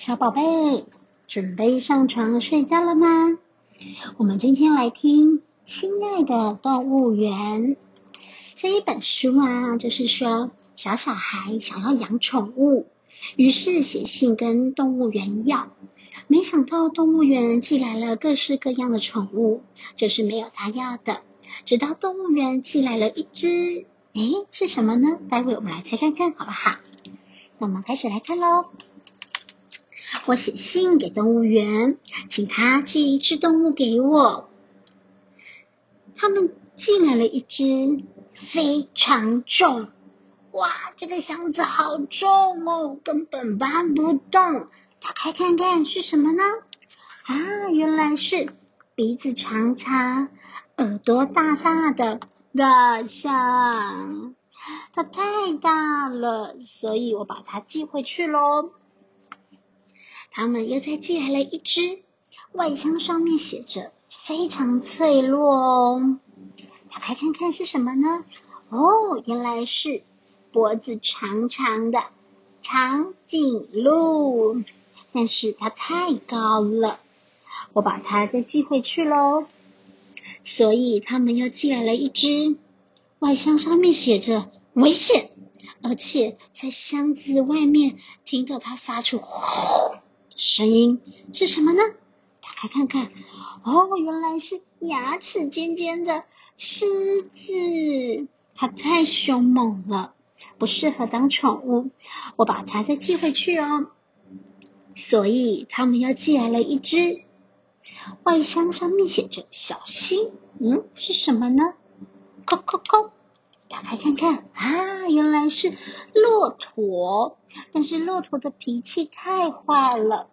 小宝贝，准备上床睡觉了吗？我们今天来听《亲爱的动物园》这一本书啊，就是说小小孩想要养宠物，于是写信跟动物园要，没想到动物园寄来了各式各样的宠物，就是没有他要的。直到动物园寄来了一只，诶，是什么呢？待会我们来猜看看，好不好？那我们开始来看喽。我写信给动物园，请他寄一只动物给我。他们寄来了一只非常重，哇，这个箱子好重哦，根本搬不动。打开看看是什么呢？啊，原来是鼻子长长、耳朵大大的大象。它太大了，所以我把它寄回去喽。他们又再寄来了一只，外箱上面写着“非常脆弱”哦。打开看看是什么呢？哦，原来是脖子长长的长颈鹿，但是它太高了，我把它再寄回去喽。所以他们又寄来了一只，外箱上面写着“危险”，而且在箱子外面听到它发出“呼”。声音是什么呢？打开看看，哦，原来是牙齿尖尖的狮子，它太凶猛了，不适合当宠物。我把它再寄回去哦。所以他们又寄来了一只，外箱上面写着“小心”，嗯，是什么呢？扣扣扣，打开看看，啊，原来是骆驼。但是骆驼的脾气太坏了，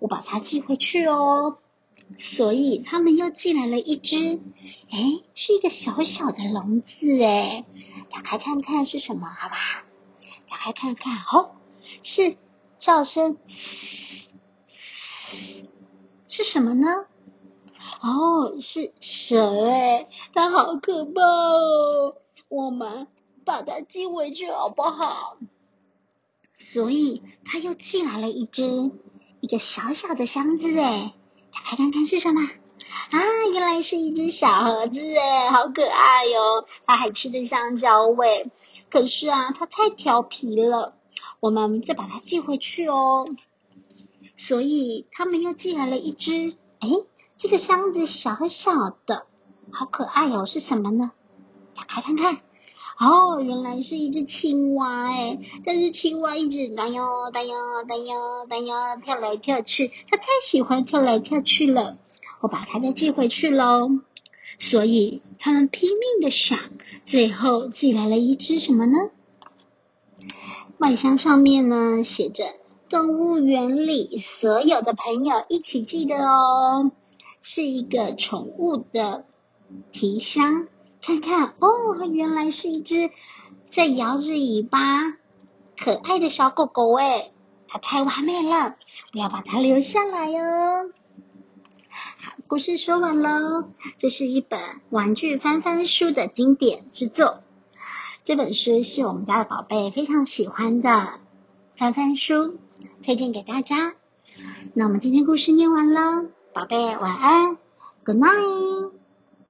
我把它寄回去哦。所以他们又寄来了一只，哎，是一个小小的笼子哎，打开看看是什么，好不好？打开看看，哦，是叫声，嘶嘶，是什么呢？哦，是蛇哎，它好可怕哦，我们把它寄回去好不好？所以他又寄来了一只一个小小的箱子诶打开看看是什么啊？原来是一只小盒子诶好可爱哟！它还吃着香蕉味。可是啊，它太调皮了，我们再把它寄回去哦。所以他们又寄来了一只，诶这个箱子小小的，好可爱哦，是什么呢？打开看看。哦，原来是一只青蛙哎！但是青蛙一直荡哟荡哟荡哟荡哟跳来跳去，它太喜欢跳来跳去了。我把它再寄回去喽。所以他们拼命的想，最后寄来了一只什么呢？外箱上面呢写着“动物园里所有的朋友一起寄的哦”，是一个宠物的提箱。看看哦，原来是一只在摇着尾巴可爱的小狗狗诶它太完美了，我要把它留下来哦。好，故事说完喽。这是一本玩具翻翻书的经典之作。这本书是我们家的宝贝非常喜欢的翻翻书，推荐给大家。那我们今天故事念完了，宝贝晚安，Good night。